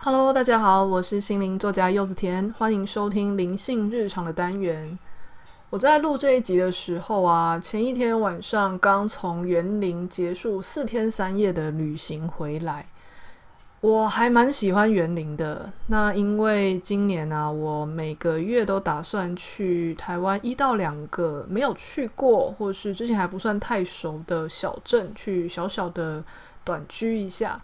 Hello，大家好，我是心灵作家柚子甜，欢迎收听灵性日常的单元。我在录这一集的时候啊，前一天晚上刚从园林结束四天三夜的旅行回来。我还蛮喜欢园林的，那因为今年呢、我每个月都打算去台湾一到两个没有去过，或是之前还不算太熟的小镇，去小小的短居一下。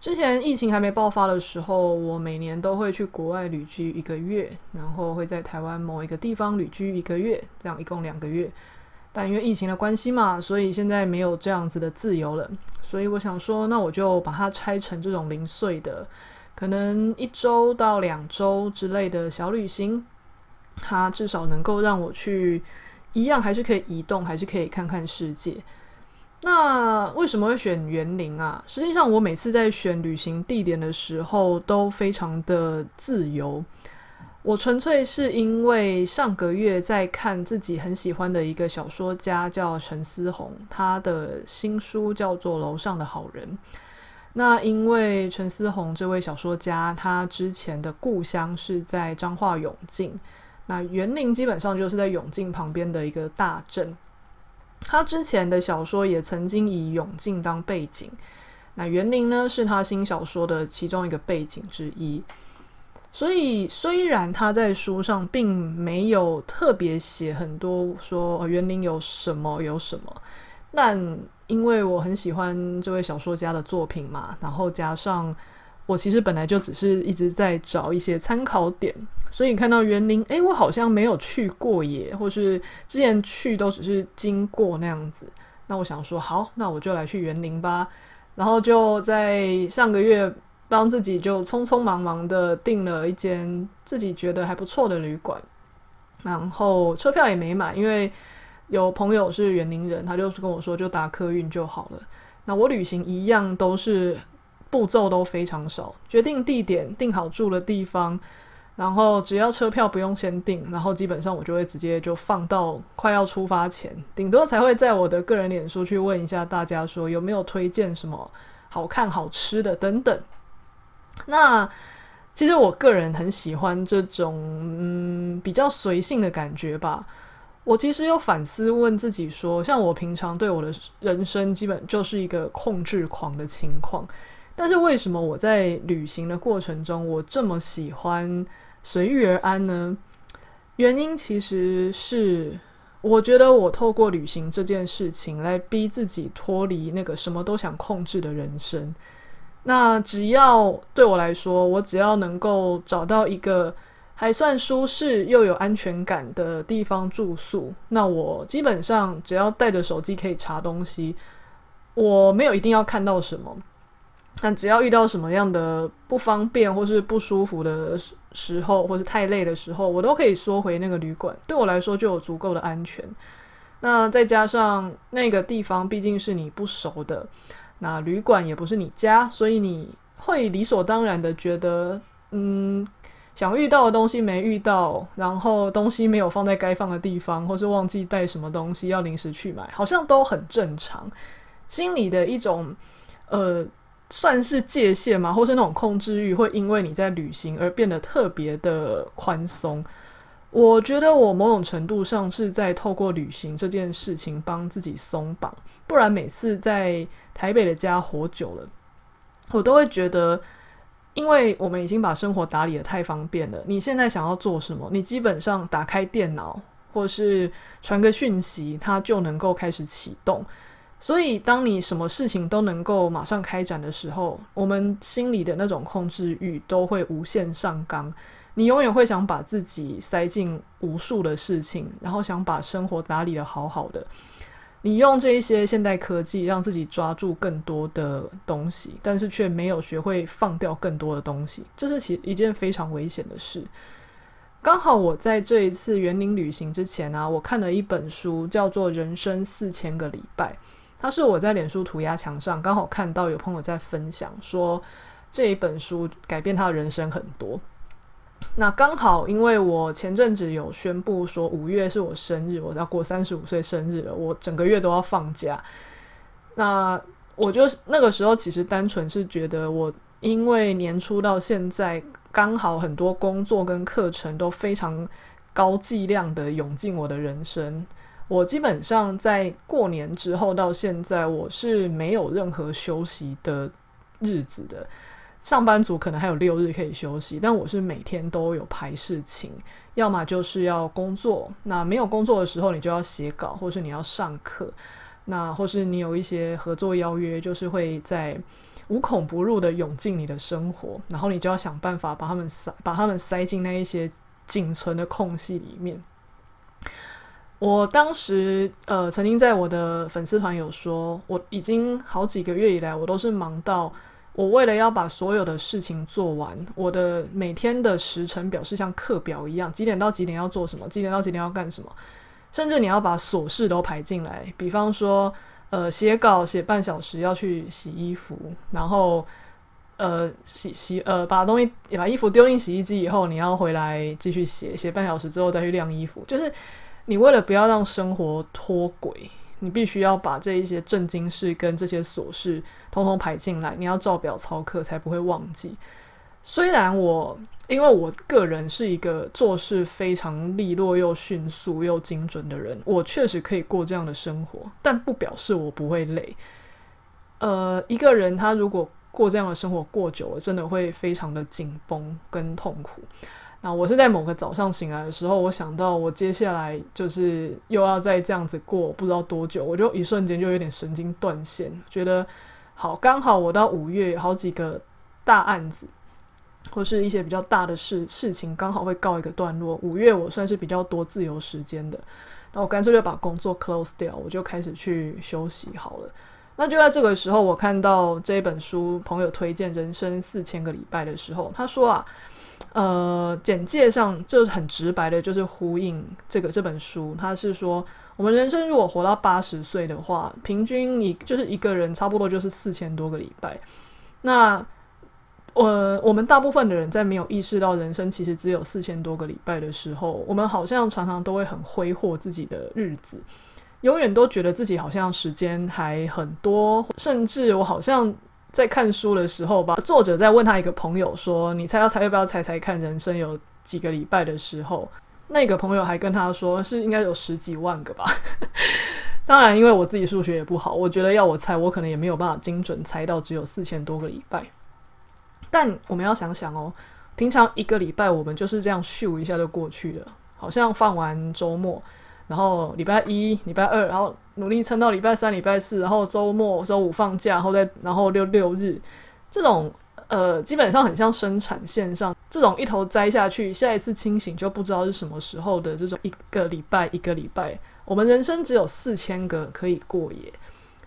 之前疫情还没爆发的时候，我每年都会去国外旅居一个月，然后会在台湾某一个地方旅居一个月，这样一共两个月。但因为疫情的关系嘛，所以现在没有这样子的自由了。所以我想说，那我就把它拆成这种零碎的，可能一周到两周之类的小旅行，它至少能够让我去一样，还是可以移动，还是可以看看世界。那为什么会选园林啊？实际上，我每次在选旅行地点的时候都非常的自由。我纯粹是因为上个月在看自己很喜欢的一个小说家叫陈思宏，他的新书叫做《楼上的好人》。那因为陈思宏这位小说家，他之前的故乡是在彰化永靖，那园林基本上就是在永靖旁边的一个大镇。他之前的小说也曾经以永靖当背景，那园林呢是他新小说的其中一个背景之一。所以虽然他在书上并没有特别写很多说园林有什么有什么，但因为我很喜欢这位小说家的作品嘛，然后加上。我其实本来就只是一直在找一些参考点，所以看到园林，诶，我好像没有去过耶，或是之前去都只是经过那样子。那我想说，好，那我就来去园林吧。然后就在上个月帮自己就匆匆忙忙的订了一间自己觉得还不错的旅馆，然后车票也没买，因为有朋友是园林人，他就是跟我说就搭客运就好了。那我旅行一样都是。步骤都非常少，决定地点，定好住的地方，然后只要车票不用先订，然后基本上我就会直接就放到快要出发前，顶多才会在我的个人脸书去问一下大家说有没有推荐什么好看好吃的等等。那其实我个人很喜欢这种嗯比较随性的感觉吧。我其实有反思问自己说，像我平常对我的人生基本就是一个控制狂的情况。但是为什么我在旅行的过程中，我这么喜欢随遇而安呢？原因其实是，我觉得我透过旅行这件事情来逼自己脱离那个什么都想控制的人生。那只要对我来说，我只要能够找到一个还算舒适又有安全感的地方住宿，那我基本上只要带着手机可以查东西，我没有一定要看到什么。但只要遇到什么样的不方便或是不舒服的时候，或是太累的时候，我都可以缩回那个旅馆。对我来说就有足够的安全。那再加上那个地方毕竟是你不熟的，那旅馆也不是你家，所以你会理所当然的觉得，嗯，想遇到的东西没遇到，然后东西没有放在该放的地方，或是忘记带什么东西要临时去买，好像都很正常。心里的一种，呃。算是界限吗？或是那种控制欲会因为你在旅行而变得特别的宽松？我觉得我某种程度上是在透过旅行这件事情帮自己松绑，不然每次在台北的家活久了，我都会觉得，因为我们已经把生活打理得太方便了。你现在想要做什么，你基本上打开电脑或是传个讯息，它就能够开始启动。所以，当你什么事情都能够马上开展的时候，我们心里的那种控制欲都会无限上纲。你永远会想把自己塞进无数的事情，然后想把生活打理得好好的。你用这一些现代科技让自己抓住更多的东西，但是却没有学会放掉更多的东西，这是其一件非常危险的事。刚好我在这一次园林旅行之前啊，我看了一本书，叫做《人生四千个礼拜》。他是我在脸书涂鸦墙上刚好看到有朋友在分享说，这一本书改变他的人生很多。那刚好因为我前阵子有宣布说五月是我生日，我要过三十五岁生日了，我整个月都要放假。那我就那个时候其实单纯是觉得我因为年初到现在，刚好很多工作跟课程都非常高剂量的涌进我的人生。我基本上在过年之后到现在，我是没有任何休息的日子的。上班族可能还有六日可以休息，但我是每天都有排事情，要么就是要工作。那没有工作的时候，你就要写稿，或是你要上课，那或是你有一些合作邀约，就是会在无孔不入的涌进你的生活，然后你就要想办法把他们塞，把他们塞进那一些仅存的空隙里面。我当时呃，曾经在我的粉丝团有说，我已经好几个月以来，我都是忙到。我为了要把所有的事情做完，我的每天的时程表是像课表一样，几点到几点要做什么，几点到几点要干什么，甚至你要把琐事都排进来。比方说，呃，写稿写半小时要去洗衣服，然后呃洗洗呃把东西把衣服丢进洗衣机以后，你要回来继续写，写半小时之后再去晾衣服。就是你为了不要让生活脱轨。你必须要把这一些正经事跟这些琐事通通排进来，你要照表操课才不会忘记。虽然我因为我个人是一个做事非常利落又迅速又精准的人，我确实可以过这样的生活，但不表示我不会累。呃，一个人他如果过这样的生活过久了，真的会非常的紧绷跟痛苦。那我是在某个早上醒来的时候，我想到我接下来就是又要再这样子过不知道多久，我就一瞬间就有点神经断线，觉得好，刚好我到五月好几个大案子或是一些比较大的事事情刚好会告一个段落。五月我算是比较多自由时间的，那我干脆就把工作 close 掉，我就开始去休息好了。那就在这个时候，我看到这本书朋友推荐《人生四千个礼拜》的时候，他说啊。呃，简介上就是很直白的，就是呼应这个这本书。他是说，我们人生如果活到八十岁的话，平均你就是一个人差不多就是四千多个礼拜。那呃，我们大部分的人在没有意识到人生其实只有四千多个礼拜的时候，我们好像常常都会很挥霍自己的日子，永远都觉得自己好像时间还很多，甚至我好像。在看书的时候吧，作者在问他一个朋友说：“你猜要猜要不要猜猜看，人生有几个礼拜的时候，那个朋友还跟他说是应该有十几万个吧。” 当然，因为我自己数学也不好，我觉得要我猜，我可能也没有办法精准猜到只有四千多个礼拜。但我们要想想哦，平常一个礼拜我们就是这样咻一下就过去了，好像放完周末。然后礼拜一、礼拜二，然后努力撑到礼拜三、礼拜四，然后周末、周五放假，然后再然后六六日，这种呃，基本上很像生产线上这种一头栽下去，下一次清醒就不知道是什么时候的这种一个礼拜一个礼拜，我们人生只有四千个可以过耶，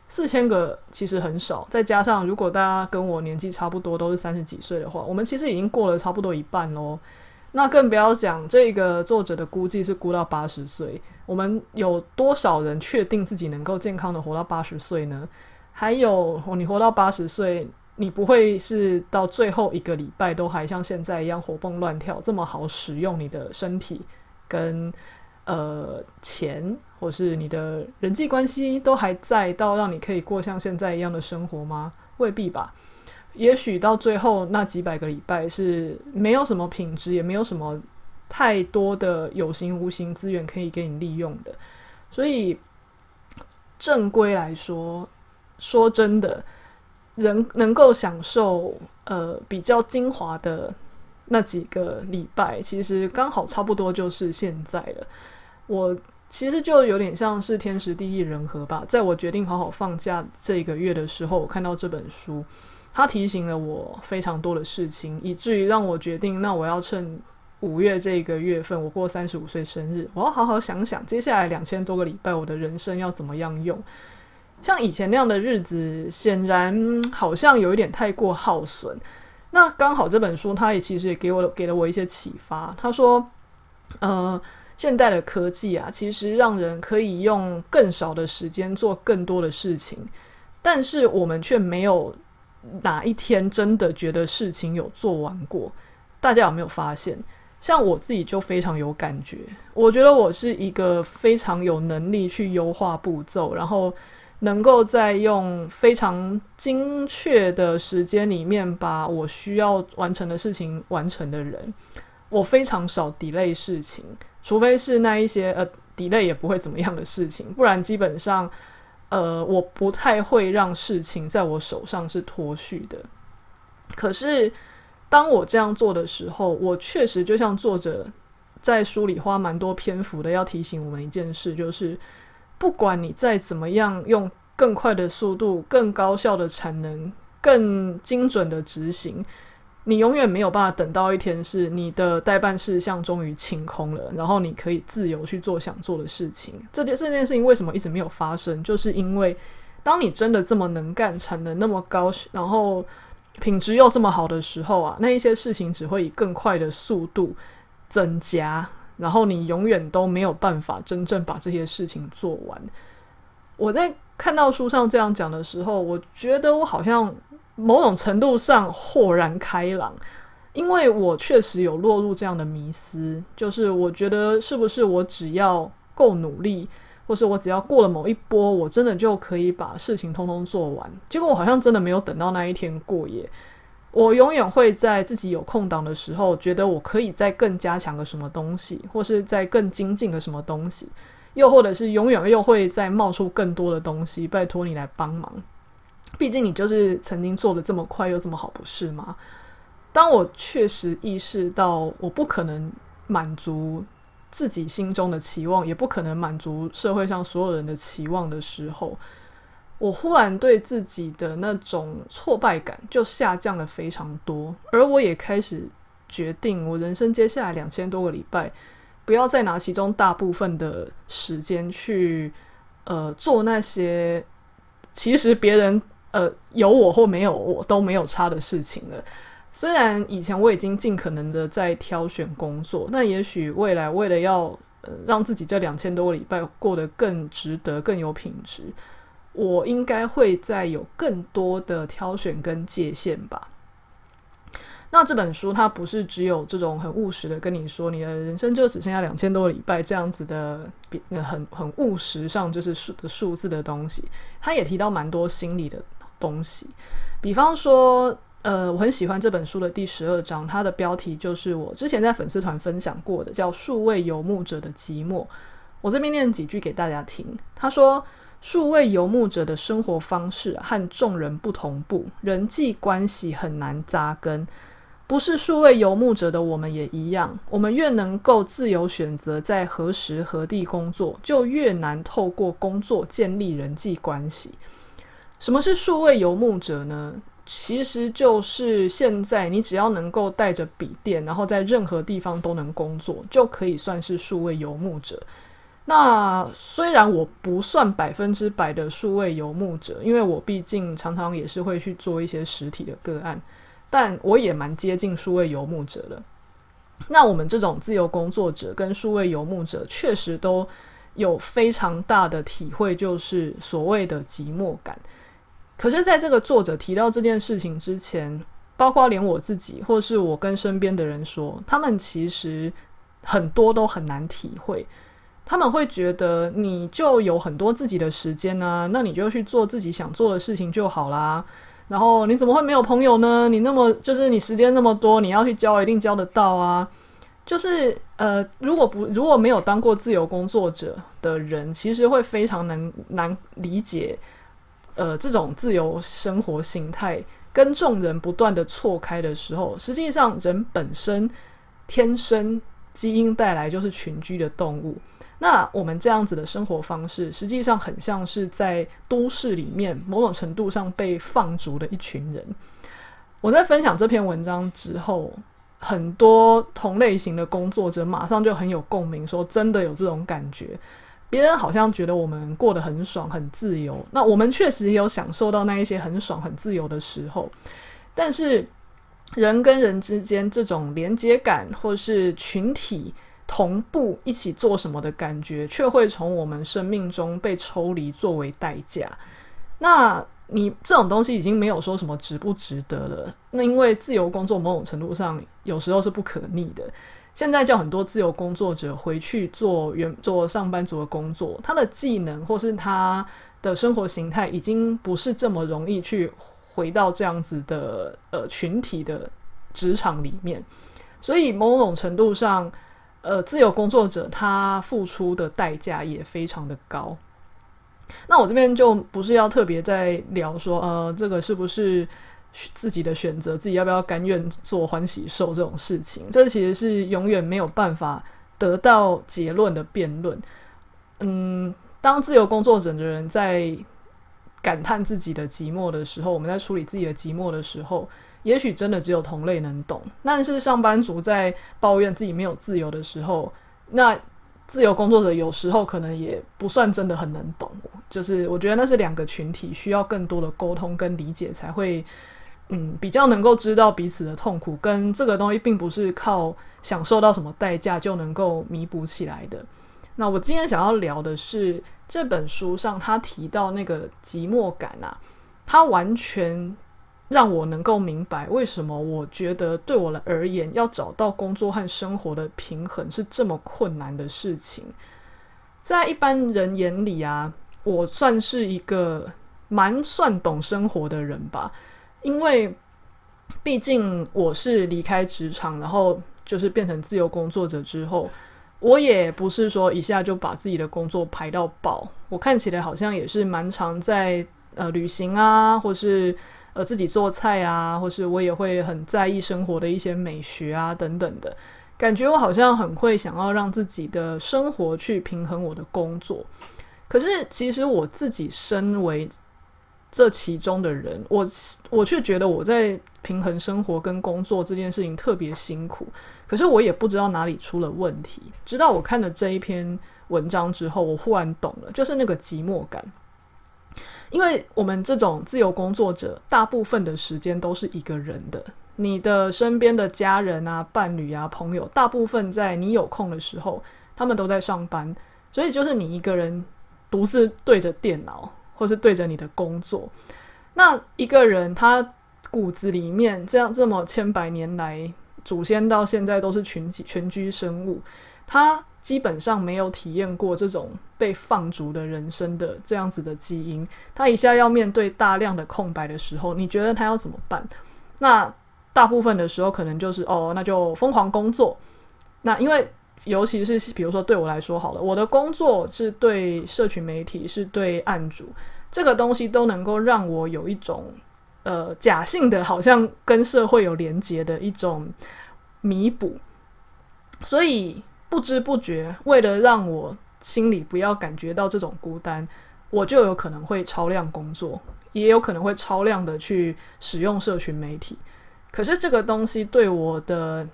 四千个其实很少，再加上如果大家跟我年纪差不多，都是三十几岁的话，我们其实已经过了差不多一半喽。那更不要讲，这个作者的估计是估到八十岁。我们有多少人确定自己能够健康的活到八十岁呢？还有，你活到八十岁，你不会是到最后一个礼拜都还像现在一样活蹦乱跳，这么好使用你的身体跟呃钱，或是你的人际关系都还在，到让你可以过像现在一样的生活吗？未必吧。也许到最后那几百个礼拜是没有什么品质，也没有什么太多的有形无形资源可以给你利用的。所以正规来说，说真的，人能够享受呃比较精华的那几个礼拜，其实刚好差不多就是现在了。我其实就有点像是天时地利人和吧。在我决定好好放假这个月的时候，我看到这本书。他提醒了我非常多的事情，以至于让我决定，那我要趁五月这个月份，我过三十五岁生日，我要好好想想接下来两千多个礼拜，我的人生要怎么样用。像以前那样的日子，显然好像有一点太过耗损。那刚好这本书，他也其实也给我给了我一些启发。他说，呃，现代的科技啊，其实让人可以用更少的时间做更多的事情，但是我们却没有。哪一天真的觉得事情有做完过？大家有没有发现？像我自己就非常有感觉。我觉得我是一个非常有能力去优化步骤，然后能够在用非常精确的时间里面把我需要完成的事情完成的人。我非常少 delay 事情，除非是那一些呃 delay 也不会怎么样的事情，不然基本上呃我不太会让事情在我手上是脱序的。可是当我这样做的时候，我确实就像作者在书里花蛮多篇幅的，要提醒我们一件事，就是不管你再怎么样用更快的速度、更高效的产能、更精准的执行。你永远没有办法等到一天是你的待办事项终于清空了，然后你可以自由去做想做的事情。这件这件事情为什么一直没有发生？就是因为当你真的这么能干、产能那么高，然后品质又这么好的时候啊，那一些事情只会以更快的速度增加，然后你永远都没有办法真正把这些事情做完。我在看到书上这样讲的时候，我觉得我好像。某种程度上豁然开朗，因为我确实有落入这样的迷思，就是我觉得是不是我只要够努力，或是我只要过了某一波，我真的就可以把事情通通做完。结果我好像真的没有等到那一天过耶。我永远会在自己有空档的时候，觉得我可以再更加强个什么东西，或是再更精进个什么东西，又或者是永远又会再冒出更多的东西，拜托你来帮忙。毕竟你就是曾经做得这么快又这么好，不是吗？当我确实意识到我不可能满足自己心中的期望，也不可能满足社会上所有人的期望的时候，我忽然对自己的那种挫败感就下降了非常多。而我也开始决定，我人生接下来两千多个礼拜，不要再拿其中大部分的时间去呃做那些其实别人。呃，有我或没有我都没有差的事情了。虽然以前我已经尽可能的在挑选工作，那也许未来为了要呃让自己这两千多个礼拜过得更值得、更有品质，我应该会再有更多的挑选跟界限吧。那这本书它不是只有这种很务实的跟你说，你的人生就只剩下两千多个礼拜这样子的，很很务实上就是数的数字的东西，它也提到蛮多心理的。东西，比方说，呃，我很喜欢这本书的第十二章，它的标题就是我之前在粉丝团分享过的，叫“数位游牧者的寂寞”。我这边念几句给大家听。他说：“数位游牧者的生活方式和众人不同步，人际关系很难扎根。不是数位游牧者的我们也一样，我们越能够自由选择在何时何地工作，就越难透过工作建立人际关系。”什么是数位游牧者呢？其实就是现在你只要能够带着笔电，然后在任何地方都能工作，就可以算是数位游牧者。那虽然我不算百分之百的数位游牧者，因为我毕竟常常也是会去做一些实体的个案，但我也蛮接近数位游牧者的。那我们这种自由工作者跟数位游牧者确实都有非常大的体会，就是所谓的寂寞感。可是，在这个作者提到这件事情之前，包括连我自己，或是我跟身边的人说，他们其实很多都很难体会。他们会觉得，你就有很多自己的时间啊，那你就去做自己想做的事情就好啦。然后你怎么会没有朋友呢？你那么就是你时间那么多，你要去交一定交得到啊。就是呃，如果不如果没有当过自由工作者的人，其实会非常难难理解。呃，这种自由生活形态跟众人不断的错开的时候，实际上人本身天生基因带来就是群居的动物。那我们这样子的生活方式，实际上很像是在都市里面某种程度上被放逐的一群人。我在分享这篇文章之后，很多同类型的工作者马上就很有共鸣，说真的有这种感觉。别人好像觉得我们过得很爽、很自由，那我们确实也有享受到那一些很爽、很自由的时候。但是，人跟人之间这种连接感，或是群体同步一起做什么的感觉，却会从我们生命中被抽离作为代价。那你这种东西已经没有说什么值不值得了。那因为自由工作某种程度上有时候是不可逆的。现在叫很多自由工作者回去做原做上班族的工作，他的技能或是他的生活形态已经不是这么容易去回到这样子的呃群体的职场里面，所以某种程度上，呃，自由工作者他付出的代价也非常的高。那我这边就不是要特别在聊说，呃，这个是不是？自己的选择，自己要不要甘愿做欢喜兽这种事情，这其实是永远没有办法得到结论的辩论。嗯，当自由工作者的人在感叹自己的寂寞的时候，我们在处理自己的寂寞的时候，也许真的只有同类能懂。但是上班族在抱怨自己没有自由的时候，那自由工作者有时候可能也不算真的很能懂。就是我觉得那是两个群体需要更多的沟通跟理解才会。嗯，比较能够知道彼此的痛苦，跟这个东西并不是靠享受到什么代价就能够弥补起来的。那我今天想要聊的是这本书上他提到那个寂寞感啊，他完全让我能够明白为什么我觉得对我而言要找到工作和生活的平衡是这么困难的事情。在一般人眼里啊，我算是一个蛮算懂生活的人吧。因为毕竟我是离开职场，然后就是变成自由工作者之后，我也不是说一下就把自己的工作排到爆。我看起来好像也是蛮常在呃旅行啊，或是呃自己做菜啊，或是我也会很在意生活的一些美学啊等等的，感觉我好像很会想要让自己的生活去平衡我的工作。可是其实我自己身为这其中的人，我我却觉得我在平衡生活跟工作这件事情特别辛苦，可是我也不知道哪里出了问题。直到我看了这一篇文章之后，我忽然懂了，就是那个寂寞感。因为我们这种自由工作者，大部分的时间都是一个人的，你的身边的家人啊、伴侣啊、朋友，大部分在你有空的时候，他们都在上班，所以就是你一个人独自对着电脑。或是对着你的工作，那一个人他骨子里面这样这么千百年来祖先到现在都是群居群居生物，他基本上没有体验过这种被放逐的人生的这样子的基因，他一下要面对大量的空白的时候，你觉得他要怎么办？那大部分的时候可能就是哦，那就疯狂工作。那因为尤其是比如说对我来说好了，我的工作是对社群媒体，是对案主，这个东西都能够让我有一种呃假性的，好像跟社会有连结的一种弥补，所以不知不觉，为了让我心里不要感觉到这种孤单，我就有可能会超量工作，也有可能会超量的去使用社群媒体。可是这个东西对我的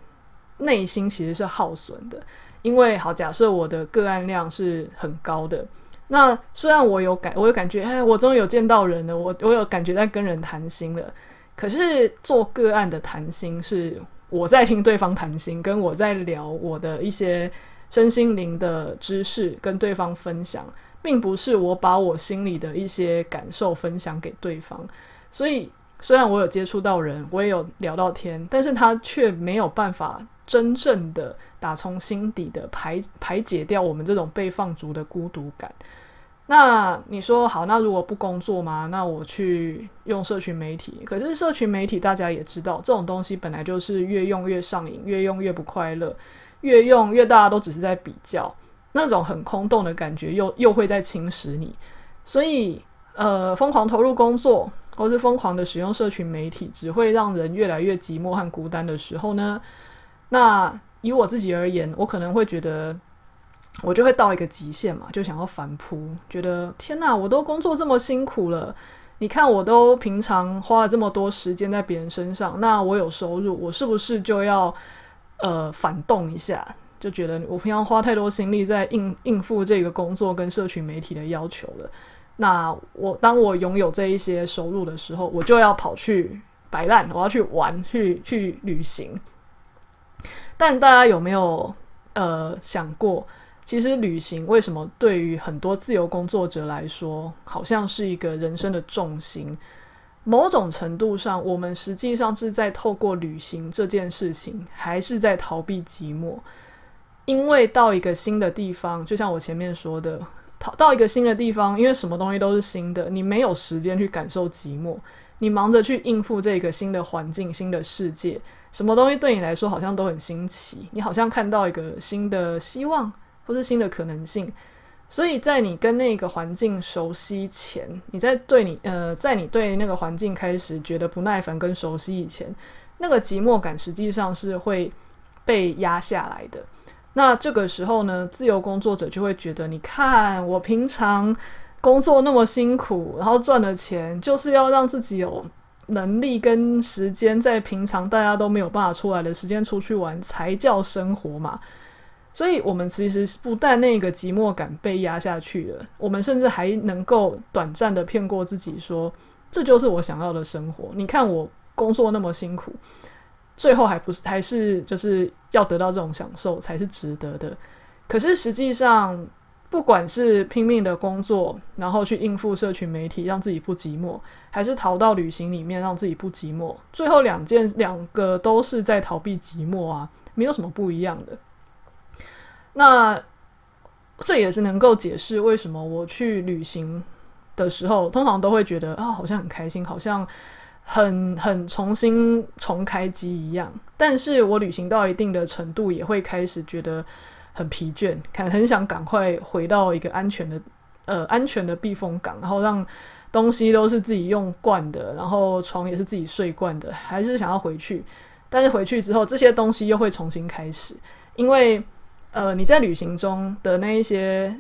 内心其实是耗损的，因为好，假设我的个案量是很高的，那虽然我有感，我有感觉，哎，我终于有见到人了，我我有感觉在跟人谈心了。可是做个案的谈心是我在听对方谈心，跟我在聊我的一些身心灵的知识跟对方分享，并不是我把我心里的一些感受分享给对方。所以虽然我有接触到人，我也有聊到天，但是他却没有办法。真正的打从心底的排排解掉我们这种被放逐的孤独感。那你说好，那如果不工作吗？那我去用社群媒体。可是社群媒体大家也知道，这种东西本来就是越用越上瘾，越用越不快乐，越用越大家都只是在比较，那种很空洞的感觉又又会在侵蚀你。所以，呃，疯狂投入工作，或是疯狂的使用社群媒体，只会让人越来越寂寞和孤单的时候呢？那以我自己而言，我可能会觉得，我就会到一个极限嘛，就想要反扑，觉得天哪，我都工作这么辛苦了，你看我都平常花了这么多时间在别人身上，那我有收入，我是不是就要呃反动一下？就觉得我平常花太多心力在应应付这个工作跟社群媒体的要求了，那我当我拥有这一些收入的时候，我就要跑去摆烂，我要去玩，去去旅行。但大家有没有呃想过，其实旅行为什么对于很多自由工作者来说，好像是一个人生的重心？某种程度上，我们实际上是在透过旅行这件事情，还是在逃避寂寞。因为到一个新的地方，就像我前面说的，逃到一个新的地方，因为什么东西都是新的，你没有时间去感受寂寞，你忙着去应付这个新的环境、新的世界，什么东西对你来说好像都很新奇，你好像看到一个新的希望，或是新的可能性。所以在你跟那个环境熟悉前，你在对你呃，在你对那个环境开始觉得不耐烦跟熟悉以前，那个寂寞感实际上是会被压下来的。那这个时候呢，自由工作者就会觉得，你看我平常工作那么辛苦，然后赚的钱就是要让自己有能力跟时间，在平常大家都没有办法出来的时间出去玩，才叫生活嘛。所以，我们其实不但那个寂寞感被压下去了，我们甚至还能够短暂的骗过自己说，这就是我想要的生活。你看我工作那么辛苦，最后还不是还是就是要得到这种享受才是值得的。可是实际上，不管是拼命的工作，然后去应付社群媒体，让自己不寂寞，还是逃到旅行里面让自己不寂寞，最后两件两个都是在逃避寂寞啊，没有什么不一样的。那这也是能够解释为什么我去旅行的时候，通常都会觉得啊，好像很开心，好像很很重新重开机一样。但是我旅行到一定的程度，也会开始觉得很疲倦，看很想赶快回到一个安全的呃安全的避风港，然后让东西都是自己用惯的，然后床也是自己睡惯的，还是想要回去。但是回去之后，这些东西又会重新开始，因为。呃，你在旅行中的那一些，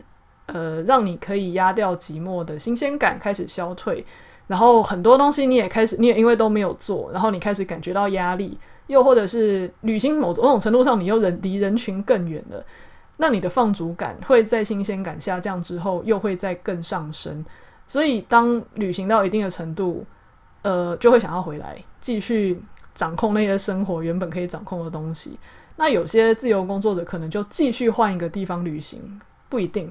呃，让你可以压掉寂寞的新鲜感开始消退，然后很多东西你也开始，你也因为都没有做，然后你开始感觉到压力，又或者是旅行某种某种程度上你又人离人群更远了，那你的放逐感会在新鲜感下降之后又会再更上升，所以当旅行到一定的程度，呃，就会想要回来继续掌控那些生活原本可以掌控的东西。那有些自由工作者可能就继续换一个地方旅行，不一定。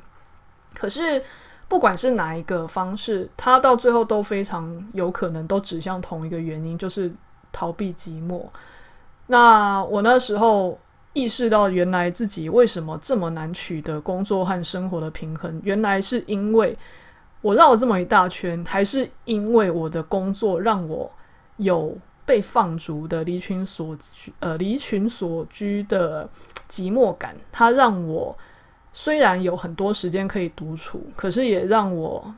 可是不管是哪一个方式，它到最后都非常有可能都指向同一个原因，就是逃避寂寞。那我那时候意识到，原来自己为什么这么难取得工作和生活的平衡，原来是因为我绕了这么一大圈，还是因为我的工作让我有。被放逐的离群所居，呃，离群所居的寂寞感，它让我虽然有很多时间可以独处，可是也让我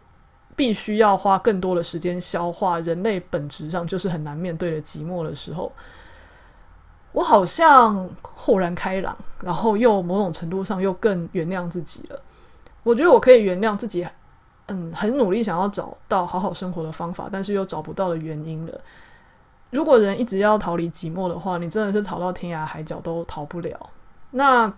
必须要花更多的时间消化人类本质上就是很难面对的寂寞的时候，我好像豁然开朗，然后又某种程度上又更原谅自己了。我觉得我可以原谅自己，嗯，很努力想要找到好好生活的方法，但是又找不到的原因了。如果人一直要逃离寂寞的话，你真的是逃到天涯海角都逃不了。那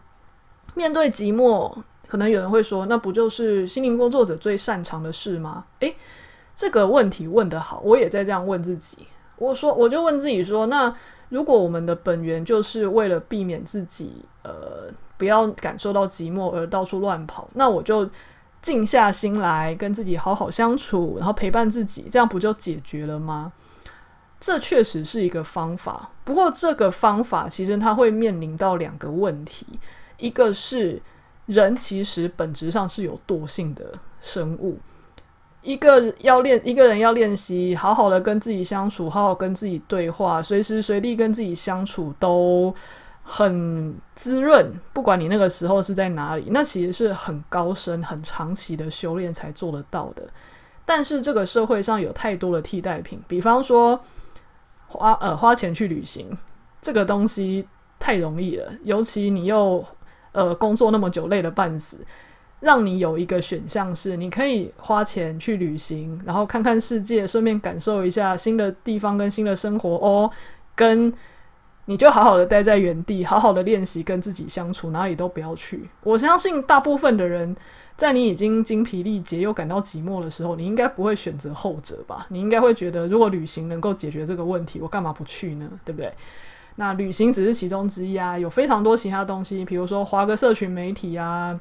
面对寂寞，可能有人会说，那不就是心灵工作者最擅长的事吗？诶，这个问题问得好，我也在这样问自己。我说，我就问自己说，那如果我们的本源就是为了避免自己呃不要感受到寂寞而到处乱跑，那我就静下心来跟自己好好相处，然后陪伴自己，这样不就解决了吗？这确实是一个方法，不过这个方法其实它会面临到两个问题，一个是人其实本质上是有惰性的生物，一个要练一个人要练习好好的跟自己相处，好好跟自己对话，随时随地跟自己相处都很滋润，不管你那个时候是在哪里，那其实是很高深、很长期的修炼才做得到的。但是这个社会上有太多的替代品，比方说。花呃花钱去旅行，这个东西太容易了，尤其你又呃工作那么久累得半死，让你有一个选项是你可以花钱去旅行，然后看看世界，顺便感受一下新的地方跟新的生活哦，跟你就好好的待在原地，好好的练习跟自己相处，哪里都不要去。我相信大部分的人。在你已经精疲力竭又感到寂寞的时候，你应该不会选择后者吧？你应该会觉得，如果旅行能够解决这个问题，我干嘛不去呢？对不对？那旅行只是其中之一啊，有非常多其他东西，比如说滑个社群媒体啊，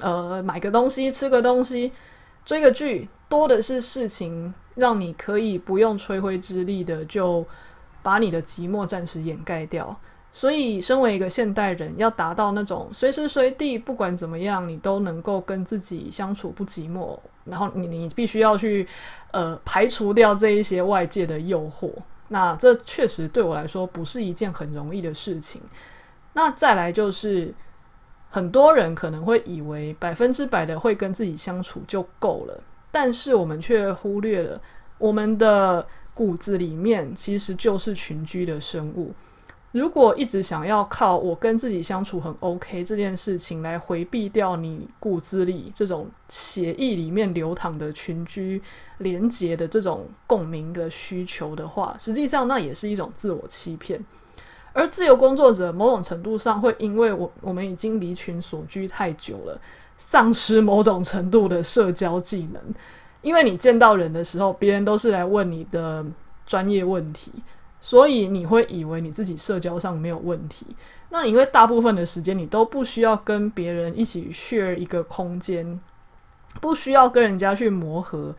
呃，买个东西、吃个东西、追个剧，多的是事情让你可以不用吹灰之力的就把你的寂寞暂时掩盖掉。所以，身为一个现代人，要达到那种随时随地不管怎么样，你都能够跟自己相处不寂寞，然后你你必须要去呃排除掉这一些外界的诱惑。那这确实对我来说不是一件很容易的事情。那再来就是，很多人可能会以为百分之百的会跟自己相处就够了，但是我们却忽略了我们的骨子里面其实就是群居的生物。如果一直想要靠我跟自己相处很 OK 这件事情来回避掉你骨子里这种血液里面流淌的群居连结的这种共鸣的需求的话，实际上那也是一种自我欺骗。而自由工作者某种程度上会因为我我们已经离群索居太久了，丧失某种程度的社交技能，因为你见到人的时候，别人都是来问你的专业问题。所以你会以为你自己社交上没有问题，那因为大部分的时间你都不需要跟别人一起 share 一个空间，不需要跟人家去磨合。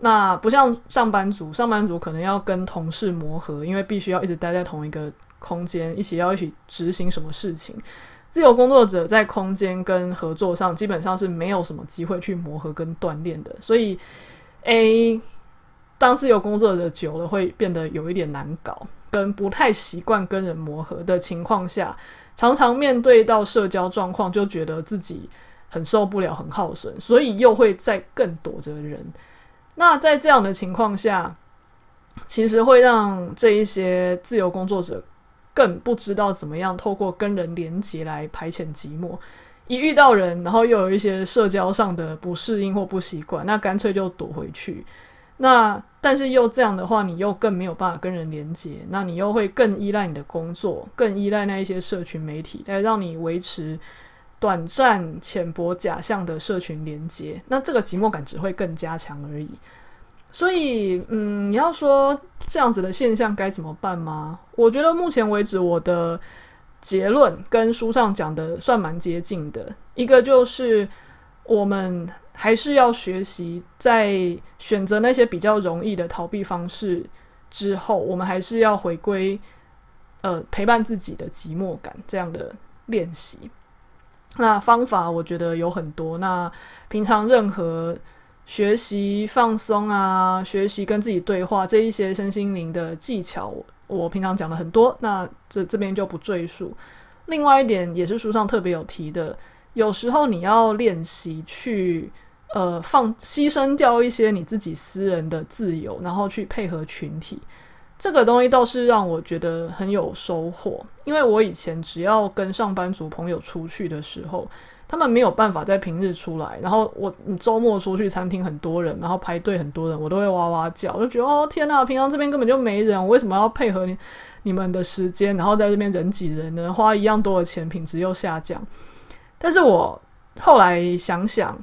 那不像上班族，上班族可能要跟同事磨合，因为必须要一直待在同一个空间，一起要一起执行什么事情。自由工作者在空间跟合作上基本上是没有什么机会去磨合跟锻炼的，所以 A。当自由工作者久了，会变得有一点难搞，跟不太习惯跟人磨合的情况下，常常面对到社交状况，就觉得自己很受不了，很耗损，所以又会再更躲着人。那在这样的情况下，其实会让这一些自由工作者更不知道怎么样透过跟人连接来排遣寂寞。一遇到人，然后又有一些社交上的不适应或不习惯，那干脆就躲回去。那但是又这样的话，你又更没有办法跟人连接，那你又会更依赖你的工作，更依赖那一些社群媒体来让你维持短暂、浅薄、假象的社群连接。那这个寂寞感只会更加强而已。所以，嗯，你要说这样子的现象该怎么办吗？我觉得目前为止，我的结论跟书上讲的算蛮接近的。一个就是我们。还是要学习，在选择那些比较容易的逃避方式之后，我们还是要回归，呃，陪伴自己的寂寞感这样的练习。那方法我觉得有很多。那平常任何学习放松啊，学习跟自己对话这一些身心灵的技巧，我平常讲的很多。那这这边就不赘述。另外一点也是书上特别有提的，有时候你要练习去。呃，放牺牲掉一些你自己私人的自由，然后去配合群体，这个东西倒是让我觉得很有收获。因为我以前只要跟上班族朋友出去的时候，他们没有办法在平日出来，然后我周末出去餐厅很多人，然后排队很多人，我都会哇哇叫，我就觉得哦天呐，平常这边根本就没人，我为什么要配合你你们的时间，然后在这边人挤人呢？花一样多的钱，品质又下降。但是我后来想想。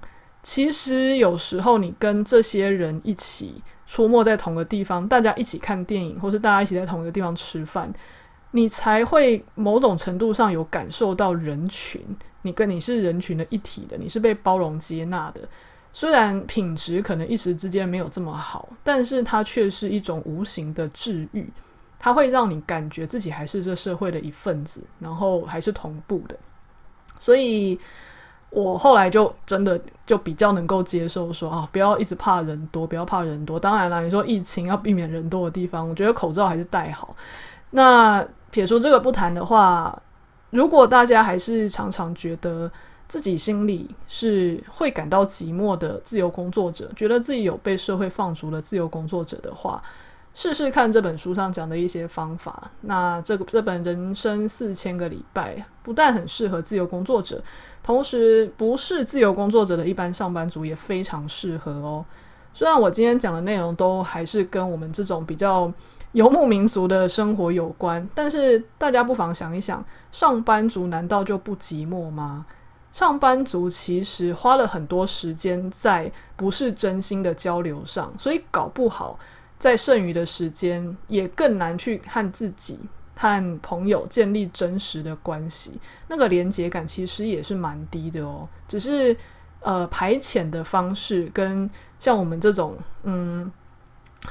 其实有时候你跟这些人一起出没在同个地方，大家一起看电影，或是大家一起在同一个地方吃饭，你才会某种程度上有感受到人群，你跟你是人群的一体的，你是被包容接纳的。虽然品质可能一时之间没有这么好，但是它却是一种无形的治愈，它会让你感觉自己还是这社会的一份子，然后还是同步的，所以。我后来就真的就比较能够接受说啊，不要一直怕人多，不要怕人多。当然啦，你说疫情要避免人多的地方，我觉得口罩还是戴好。那撇除这个不谈的话，如果大家还是常常觉得自己心里是会感到寂寞的自由工作者，觉得自己有被社会放逐的自由工作者的话，试试看这本书上讲的一些方法。那这个这本《人生四千个礼拜》不但很适合自由工作者。同时，不是自由工作者的一般上班族也非常适合哦。虽然我今天讲的内容都还是跟我们这种比较游牧民族的生活有关，但是大家不妨想一想，上班族难道就不寂寞吗？上班族其实花了很多时间在不是真心的交流上，所以搞不好在剩余的时间也更难去看自己。和朋友建立真实的关系，那个连结感其实也是蛮低的哦。只是呃排遣的方式跟像我们这种嗯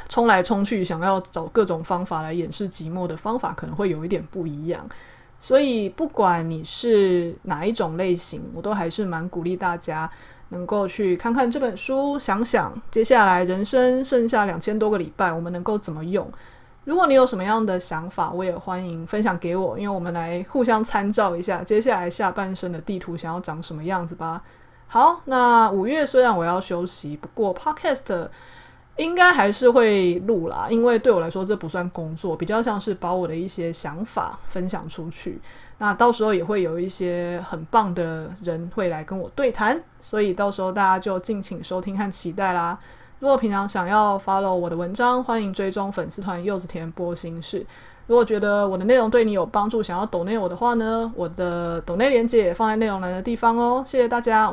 冲来冲去，想要找各种方法来掩饰寂寞的方法，可能会有一点不一样。所以，不管你是哪一种类型，我都还是蛮鼓励大家能够去看看这本书，想想接下来人生剩下两千多个礼拜，我们能够怎么用。如果你有什么样的想法，我也欢迎分享给我，因为我们来互相参照一下接下来下半生的地图想要长什么样子吧。好，那五月虽然我要休息，不过 Podcast。应该还是会录啦，因为对我来说这不算工作，比较像是把我的一些想法分享出去。那到时候也会有一些很棒的人会来跟我对谈，所以到时候大家就敬请收听和期待啦。如果平常想要 follow 我的文章，欢迎追踪粉丝团柚子甜播心事。如果觉得我的内容对你有帮助，想要抖内我的话呢，我的抖内连接放在内容栏的地方哦。谢谢大家，我们。